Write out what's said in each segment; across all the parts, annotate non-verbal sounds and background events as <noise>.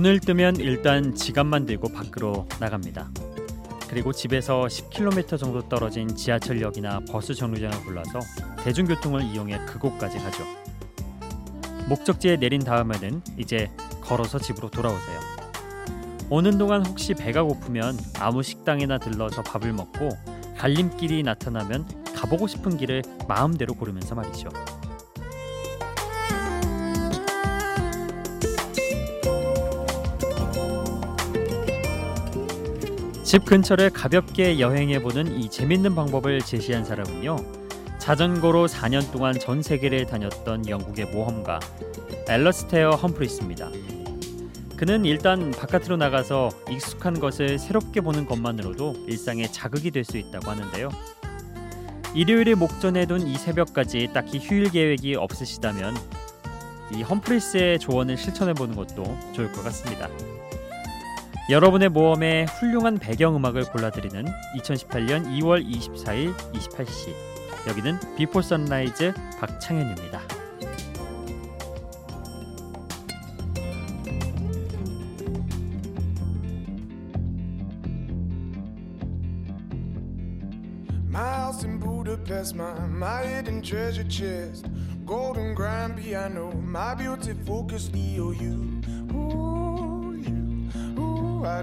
눈을 뜨면 일단 지갑만 들고 밖으로 나갑니다. 그리고 집에서 10km 정도 떨어진 지하철역이나 버스 정류장을 골라서 대중교통을 이용해 그곳까지 가죠. 목적지에 내린 다음에는 이제 걸어서 집으로 돌아오세요. 오는 동안 혹시 배가 고프면 아무 식당이나 들러서 밥을 먹고 갈림길이 나타나면 가보고 싶은 길을 마음대로 고르면서 말이죠. 집 근처를 가볍게 여행해보는 이 재밌는 방법을 제시한 사람은요. 자전거로 4년 동안 전 세계를 다녔던 영국의 모험가 앨러스테어 험프리스입니다. 그는 일단 바깥으로 나가서 익숙한 것을 새롭게 보는 것만으로도 일상에 자극이 될 수 있다고 하는데요. 일요일에 목전에 둔 이 새벽까지 딱히 휴일 계획이 없으시다면 이 험프리스의 조언을 실천해 보는 것도 좋을 것 같습니다. 여러분의 모험에 훌륭한 배경음악을 골라드리는 2018년 2월 24일 28시 여기는 Before Sunrise 박창현입니다.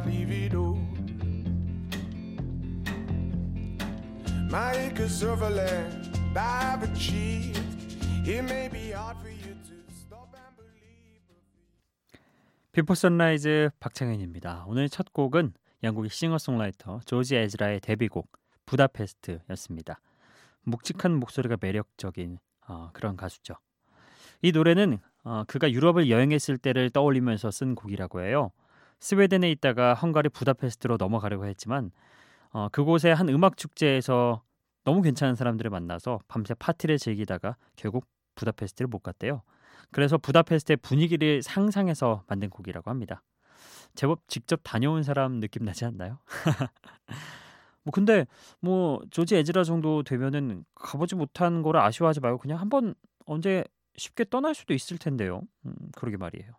Leave it all. My acres of land I've achieved. It may be hard for you to stop and believe. Before Sunrise 박창현입니다. 오늘 첫 곡은 영국의 싱어송라이터 조지 에즈라의 데뷔곡 부다페스트였습니다. 묵직한 목소리가 매력적인 어, 그런 가수죠. 이 노래는 어, 그가 유럽을 여행했을 때를 떠올리면서 쓴 곡이라고 해요. 스웨덴에 있다가 헝가리 부다페스트로 넘어가려고 했지만 어, 그곳의 한 음악 축제에서 너무 괜찮은 사람들을 만나서 밤새 파티를 즐기다가 결국 부다페스트를 못 갔대요. 그래서 부다페스트의 분위기를 상상해서 만든 곡이라고 합니다. 제법 직접 다녀온 사람 느낌 나지 않나요? <laughs> 뭐 근데 뭐 조지 에즈라 정도 되면은 가보지 못한 거를 아쉬워하지 말고 그냥 한번 언제 쉽게 떠날 수도 있을 텐데요. 음, 그러게 말이에요.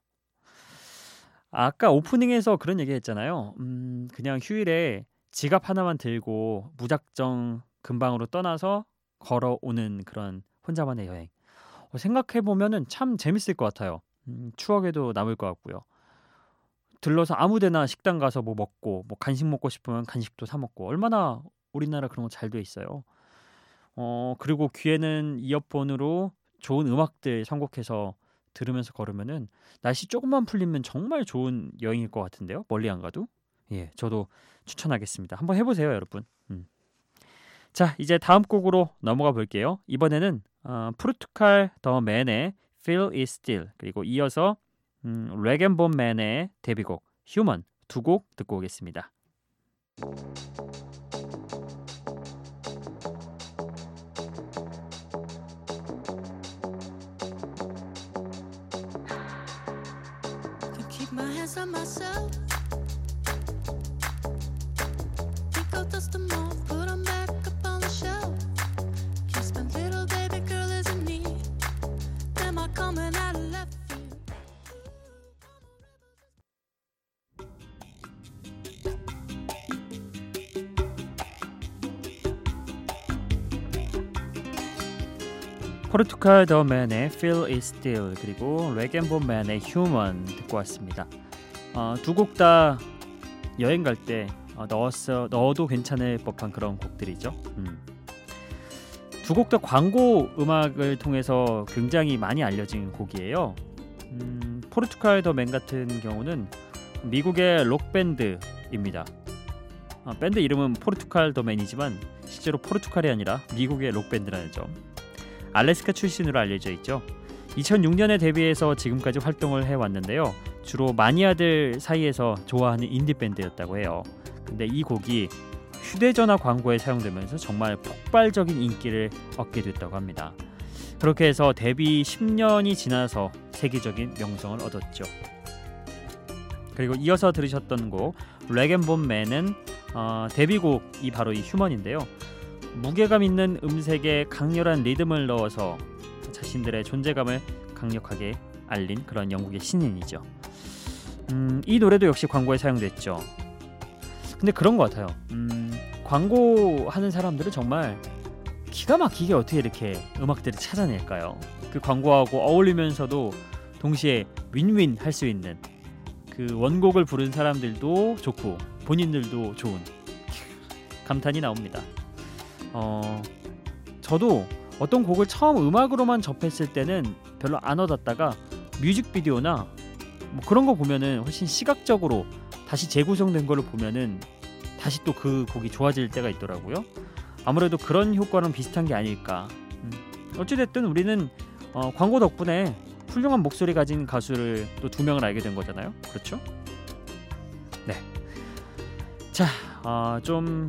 아까 오프닝에서 그런 얘기 했잖아요. 음, 그냥 휴일에 지갑 하나만 들고 무작정 근방으로 떠나서 걸어오는 그런 혼자만의 여행. 어, 생각해 보면은 참 재밌을 것 같아요. 음, 추억에도 남을 것 같고요. 들러서 아무데나 식당 가서 뭐 먹고 뭐 간식 먹고 싶으면 간식도 사 먹고 얼마나 우리나라 그런 거 잘 돼 있어요. 어 그리고 귀에는 이어폰으로 좋은 음악들 선곡해서 들으면서 걸으면은 날씨 조금만 풀리면 정말 좋은 여행일 것 같은데요. 멀리 안 가도 예 저도 추천하겠습니다. 한번 해보세요, 여러분. 음. 자 이제 다음 곡으로 넘어가 볼게요. 이번에는 어, 프루트칼 더 맨의 Feel Is Still 그리고 이어서 음, 레겐본 맨의 데뷔곡 휴먼 두곡 듣고 오겠습니다. 포르투갈 더 맨의 Feel Is Still 그리고 레겐본맨의 Human 듣고 왔습니다. 어, 두곡 다 여행 갈때 어, 넣었어 넣어도 괜찮을 법한 그런 곡들이죠. 음. 두곡 다 광고 음악을 통해서 굉장히 많이 알려진 곡이에요. 음, 포르투갈 더 맨 같은 경우는 미국의 록 밴드입니다. 어, 밴드 이름은 포르투갈 더 맨이지만 실제로 포르투갈이 아니라 미국의 록 밴드라는 점. 알래스카 출신으로 알려져 있죠. 2006년에 데뷔해서 지금까지 활동을 해왔는데요. 주로 마니아들 사이에서 좋아하는 인디 밴드였다고 해요. 근데 이 곡이 휴대전화 광고에 사용되면서 정말 폭발적인 인기를 얻게 됐다고 합니다. 그렇게 해서 데뷔 10년이 지나서 세계적인 명성을 얻었죠. 그리고 이어서 들으셨던 곡 레겐본맨은 어, 데뷔곡이 바로 이 휴먼인데요. 무게감 있는 음색에 강렬한 리듬을 넣어서 자신들의 존재감을 강력하게 알린 그런 영국의 신인이죠. 음, 이 노래도 역시 광고에 사용됐죠. 근데 그런 것 같아요. 음, 광고 하는 사람들은 정말 기가 막히게 어떻게 이렇게 음악들을 찾아낼까요? 그 광고하고 어울리면서도 동시에 윈윈 할 수 있는 그 원곡을 부른 사람들도 좋고 본인들도 좋은 감탄이 나옵니다. 어, 저도 어떤 곡을 처음 음악으로만 접했을 때는 별로 안 와닿다가 뮤직비디오나 뭐 그런 거 보면은 훨씬 시각적으로 다시 재구성된 거를 보면은 다시 또 그 곡이 좋아질 때가 있더라고요. 아무래도 그런 효과랑 비슷한 게 아닐까. 음. 어찌됐든 우리는 어, 광고 덕분에 훌륭한 목소리 가진 가수를 또 두 명을 알게 된 거잖아요. 그렇죠? 네. 자, 어, 좀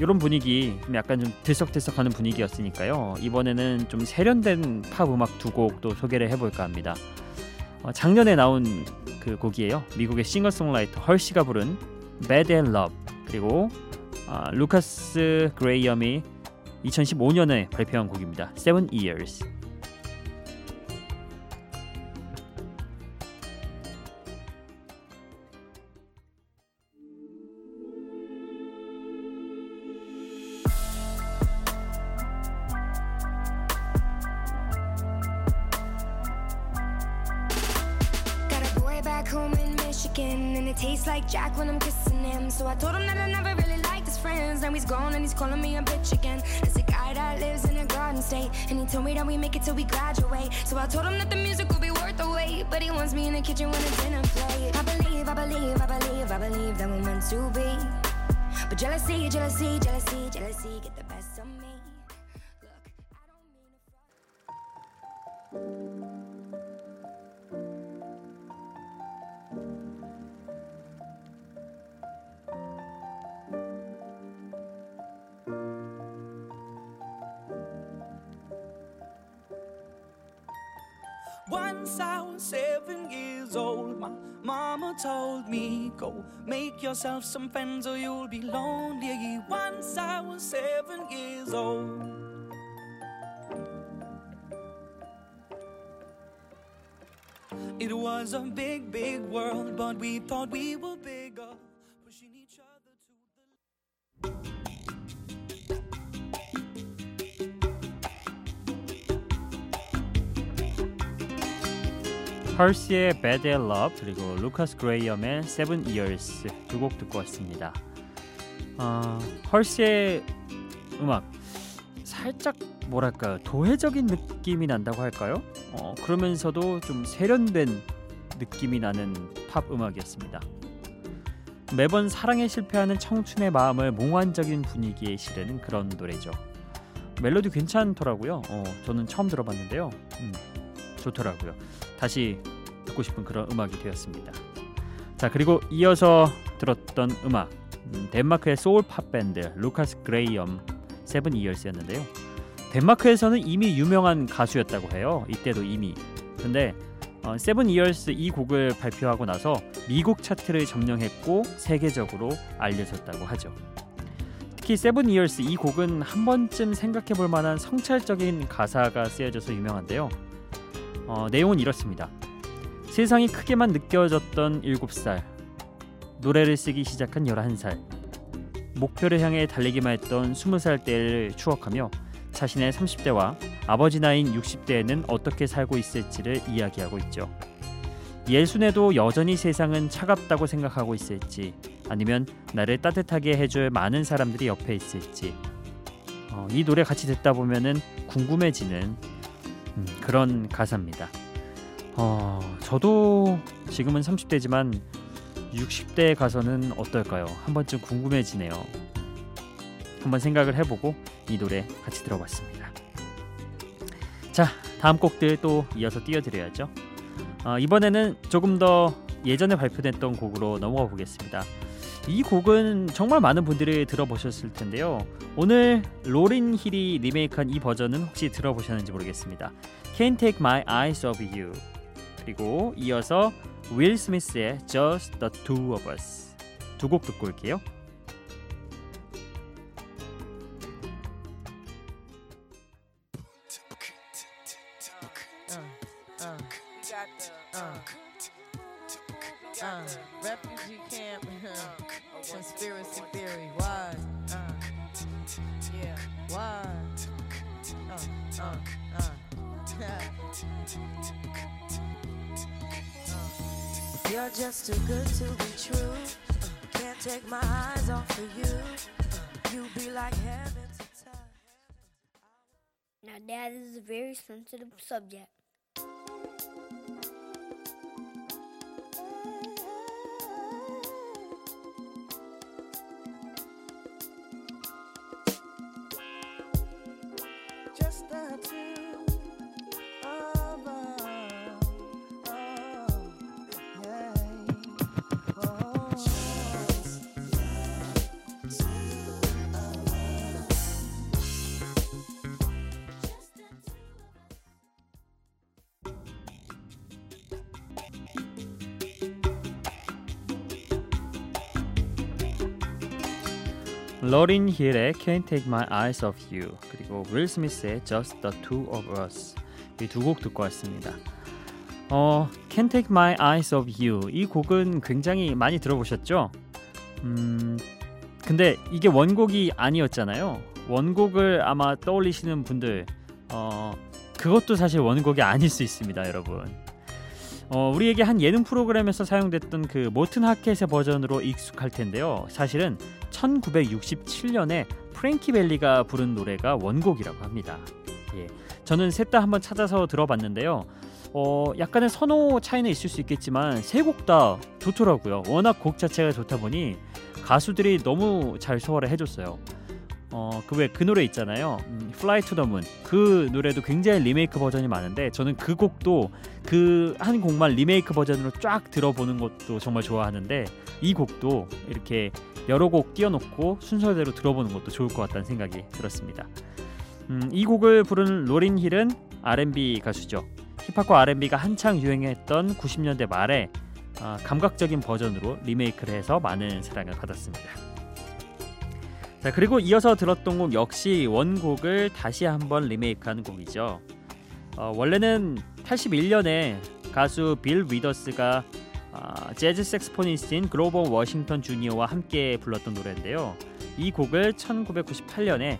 이런 분위기 좀 약간 좀 들썩들썩하는 분위기였으니까요. 이번에는 좀 세련된 팝 음악 두 곡도 소개를 해볼까 합니다. 어, 작년에 나온 그 곡이에요. 미국의 싱어송라이터 헐시가 부른 Bad and Love 그리고 아, 루카스 그레이엄이 2015년에 발표한 곡입니다. Seven Years. Now he's gone and he's calling me a bitch again. There's a guy that lives in a garden state, and he told me that we make it till we graduate. So I told him that the music will be worth the wait, but he wants me in the kitchen when it's dinner plate. I believe, I believe, I believe, I believe that we're meant to be. But jealousy, jealousy, jealousy, jealousy get the best of me. Once I was seven years old, my mama told me, Go make yourself some friends or you'll be lonely. Once I was seven years old. It was a big, big world, but we thought we were bigger, 헐시의 Bad Love 그리고 루카스 그레이엄의 Seven Years 두 곡 듣고 왔습니다. 어, 헐시의 음악 살짝 뭐랄까 도회적인 느낌이 난다고 할까요? 어, 그러면서도 좀 세련된 느낌이 나는 팝 음악이었습니다. 매번 사랑에 실패하는 청춘의 마음을 몽환적인 분위기에 실은 그런 노래죠. 멜로디 괜찮더라고요. 어, 저는 처음 들어봤는데요. 음, 좋더라고요. 다시 듣고 싶은 그런 음악이 되었습니다. 자 그리고 이어서 들었던 음악 음, 덴마크의 소울 팝 밴드 루카스 그레이엄 Seven Years였는데요. 덴마크에서는 이미 유명한 가수였다고 해요. 이때도 이미. 근데 어, Seven Years 이 곡을 발표하고 나서 미국 차트를 점령했고 세계적으로 알려졌다고 하죠. 특히 Seven Years 이 곡은 한 번쯤 생각해 볼 만한 성찰적인 가사가 쓰여져서 유명한데요. 어, 내용은 이렇습니다. 세상이 크게만 느껴졌던 7살 노래를 쓰기 시작한 11살 목표를 향해 달리기만 했던 20살 때를 추억하며 자신의 30대와 아버지 나이인 60대에는 어떻게 살고 있을지를 이야기하고 있죠. 예순에도 여전히 세상은 차갑다고 생각하고 있을지 아니면 나를 따뜻하게 해줄 많은 사람들이 옆에 있을지 어, 이 노래 같이 듣다 보면은 궁금해지는 음, 그런 가사입니다. 어, 저도 지금은 30대지만 60대에 가서는 어떨까요? 한 번쯤 궁금해지네요. 한번 생각을 해보고 이 노래 같이 들어봤습니다. 자, 다음 곡들 또 이어서 띄워드려야죠. 어, 이번에는 조금 더 예전에 발표됐던 곡으로 넘어가 보겠습니다. 이 곡은 정말 많은 분들이 들어보셨을 텐데요. 오늘 로린 힐이 리메이크한 이 버전은 혹시 들어보셨는지 모르겠습니다. Can't Take My Eyes Off You 그리고 이어서 윌 스미스의 Just the Two of Us 두 곡 듣고 올게요. Now, Dad, is a very sensitive subject. 러린 힐의 Can't Take My Eyes Off You 그리고 윌 스미스의 Just the Two of Us 이 두 곡 듣고 왔습니다. 어, Can't Take My Eyes Off You 이 곡은 굉장히 많이 들어보셨죠? 음, 근데 이게 원곡이 아니었잖아요. 원곡을 아마 떠올리시는 분들 어, 그것도 사실 원곡이 아닐 수 있습니다, 여러분. 어, 우리에게 한 예능 프로그램에서 사용됐던 그 모튼 하켓의 버전으로 익숙할 텐데요. 사실은 1967년에 프랭키 벨리가 부른 노래가 원곡이라고 합니다. 예, 저는 셋 다 한번 찾아서 들어봤는데요. 어, 약간의 선호 차이는 있을 수 있겠지만 세 곡 다 좋더라고요. 워낙 곡 자체가 좋다 보니 가수들이 너무 잘 소화를 해줬어요. 어, 그왜그 노래 있잖아요. 음, Fly to the Moon. 그 노래도 굉장히 리메이크 버전이 많은데 저는 그 곡도 그 한 곡만 리메이크 버전으로 쫙 들어보는 것도 정말 좋아하는데 이 곡도 이렇게 여러 곡 띄워놓고 순서대로 들어보는 것도 좋을 것 같다는 생각이 들었습니다. 음, 이 곡을 부른 로린 힐은 R&B 가수죠. 힙합과 R&B가 한창 유행했던 90년대 말에 아, 감각적인 버전으로 리메이크를 해서 많은 사랑을 받았습니다. 자 그리고 이어서 들었던 곡 역시 원곡을 다시 한번 리메이크한 곡이죠. 어, 원래는 81년에 가수 빌 위더스가 아, 재즈 saxophonist인 그로버 워싱턴 주니어와 함께 불렀던 노래인데요. 이 곡을 1998년에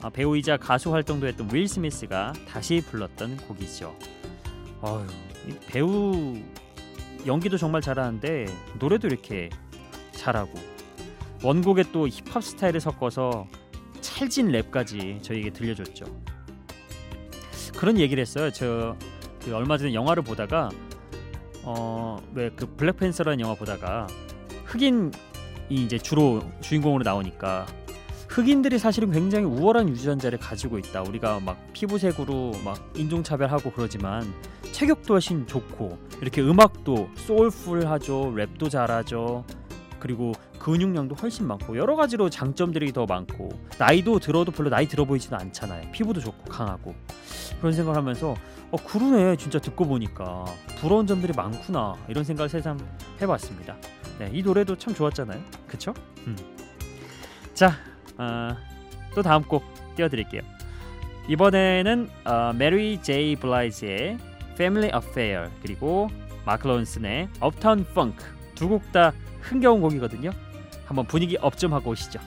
아, 배우이자 가수 활동도 했던 윌 스미스가 다시 불렀던 곡이죠. 어휴, 이 배우 연기도 정말 잘하는데 노래도 이렇게 잘하고 원곡에 또 힙합 스타일을 섞어서 찰진 랩까지 저희에게 들려줬죠. 그런 얘기를 했어요. 저 그 얼마 전에 영화를 보다가 어왜 그 블랙팬서라는 영화 보다가 흑인이 이제 주로 주인공으로 나오니까 흑인들이 사실은 굉장히 우월한 유전자를 가지고 있다. 우리가 막 피부색으로 막 인종차별하고 그러지만 체격도 훨씬 좋고 이렇게 음악도 소울풀하죠. 랩도 잘하죠. 그리고 근육량도 훨씬 많고 여러 가지로 장점들이 더 많고 나이도 들어도 별로 나이 들어 보이지도 않잖아요. 피부도 좋고 강하고 그런 생각을 하면서 어 그러네 진짜 듣고 보니까 부러운 점들이 많구나 이런 생각을 새삼 해봤습니다. 네, 이 노래도 참 좋았잖아요. 그쵸? 음. 자, 아, 또 다음 곡 띄워드릴게요. 이번에는 어, 메리 제이 블라이즈의 Family Affair 그리고 마크 론슨의 Uptown Funk 두 곡 다 흥겨운 곡이거든요. 한번 분위기 업 좀 하고 오시죠.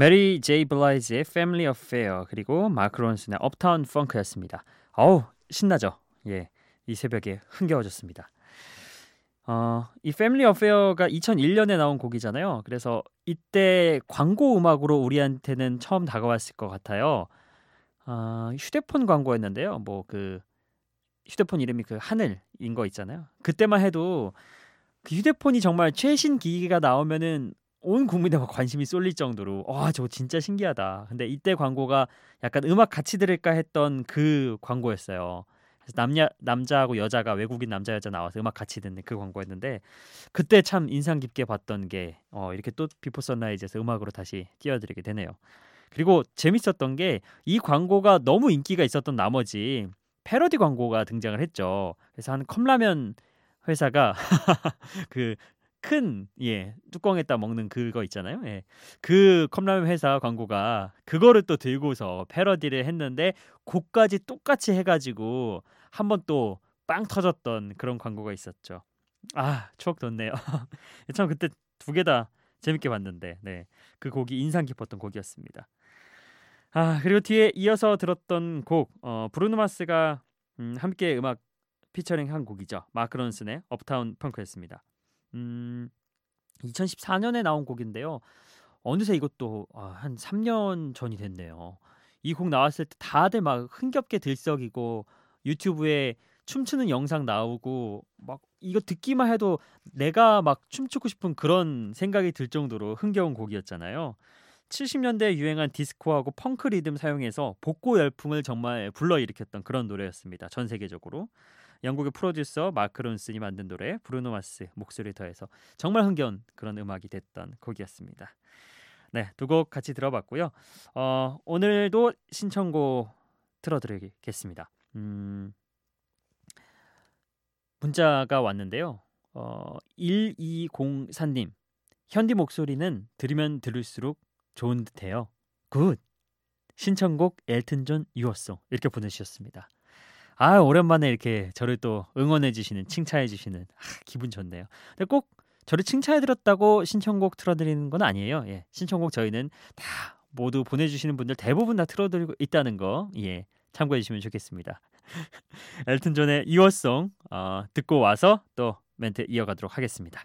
메리 제이 블라이즈의 Family Affair 그리고 마크 론슨의 Uptown Funk였습니다. 어우 신나죠? 예, 이 새벽에 흥겨워졌습니다. 어, 이 Family Affair가 2001년에 나온 곡이잖아요. 그래서 이때 광고 음악으로 우리한테는 처음 다가왔을 것 같아요. 어, 휴대폰 광고였는데요. 뭐 그 휴대폰 이름이 그 하늘인 거 있잖아요. 그때만 해도 그 휴대폰이 정말 최신 기기가 나오면은 온 국민에 막 관심이 쏠릴 정도로 와 저거 진짜 신기하다. 근데 이때 광고가 약간 음악 같이 들을까 했던 그 광고였어요. 그래서 남녀 남자하고 여자가 외국인 남자 여자 나와서 음악 같이 듣는 그 광고였는데 그때 참 인상 깊게 봤던 게 어, 이렇게 또 비포 선라이즈에서 음악으로 다시 띄워드리게 되네요. 그리고 재밌었던 게 이 광고가 너무 인기가 있었던 나머지 패러디 광고가 등장을 했죠. 그래서 한 컵라면 회사가 <laughs> 그 큰 예 뚜껑에다 먹는 그거 있잖아요. 예. 그 컵라면 회사 광고가 그거를 또 들고서 패러디를 했는데 곡까지 똑같이 해가지고 한번 또 빵 터졌던 그런 광고가 있었죠. 아 추억 돋네요. <laughs> 참 그때 두 개 다 재밌게 봤는데 네. 그 곡이 인상 깊었던 곡이었습니다. 아 그리고 뒤에 이어서 들었던 곡 어, 브루노 마스가 음, 함께 음악 피처링한 곡이죠. 마크 론슨의 업타운 펑크였습니다. 음, 2014년에 나온 곡인데요. 어느새 이것도 아, 한 3년 전이 됐네요. 이 곡 나왔을 때 다들 막 흥겹게 들썩이고 유튜브에 춤추는 영상 나오고 막 이거 듣기만 해도 내가 막 춤추고 싶은 그런 생각이 들 정도로 흥겨운 곡이었잖아요. 70년대에 유행한 디스코하고 펑크 리듬 사용해서 복고 열풍을 정말 불러일으켰던 그런 노래였습니다. 전 세계적으로. 영국의 프로듀서 마크 론슨이 만든 노래 브루노 마스 목소리 더해서 정말 흥겨운 그런 음악이 됐던 곡이었습니다. 네, 두 곡 같이 들어봤고요. 어, 오늘도 신청곡 틀어드리겠습니다. 음, 문자가 왔는데요. 어, 1204님 현디 목소리는 들으면 들을수록 좋은 듯해요. Good. 신청곡 엘튼 존 Your Song 이렇게 보내주셨습니다. 아 오랜만에 이렇게 저를 또 응원해 주시는 칭찬해 주시는 아, 기분 좋네요. 근데 꼭 저를 칭찬해 드렸다고 신청곡 틀어드리는 건 아니에요. 예, 신청곡 저희는 다 모두 보내주시는 분들 대부분 다 틀어드리고 있다는 거 예, 참고해 주시면 좋겠습니다. <laughs> 엘튼 존의 Your Song 어, 듣고 와서 또 멘트 이어가도록 하겠습니다.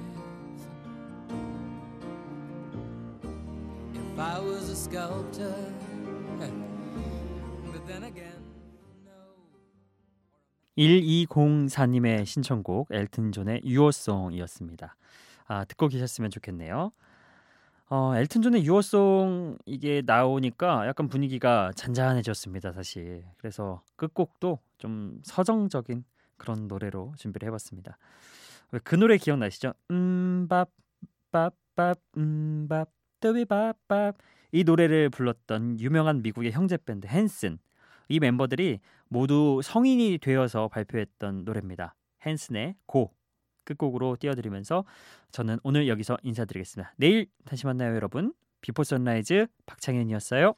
If I was a sculptor, <laughs> but then again, no. 1204님의 신청곡 엘튼 존의 유어송이었습니다. 아, 듣고 계셨으면 좋겠네요. 어, 엘튼 존의 유어송 이게 나오니까 약간 분위기가 잔잔해졌습니다, 사실. 그래서 끝곡도 좀 서정적인 그런 노래로 준비를 해봤습니다. 왜 그 노래 기억나시죠? 음밥밥밥 음밥 뜨비밥밥 이 노래를 불렀던 유명한 미국의 형제 밴드 핸슨 이 멤버들이 모두 성인이 되어서 발표했던 노래입니다. 핸슨의 Go 끝곡으로 띄워드리면서 저는 오늘 여기서 인사드리겠습니다. 내일 다시 만나요 여러분. 비포 선라이즈 박창현이었어요.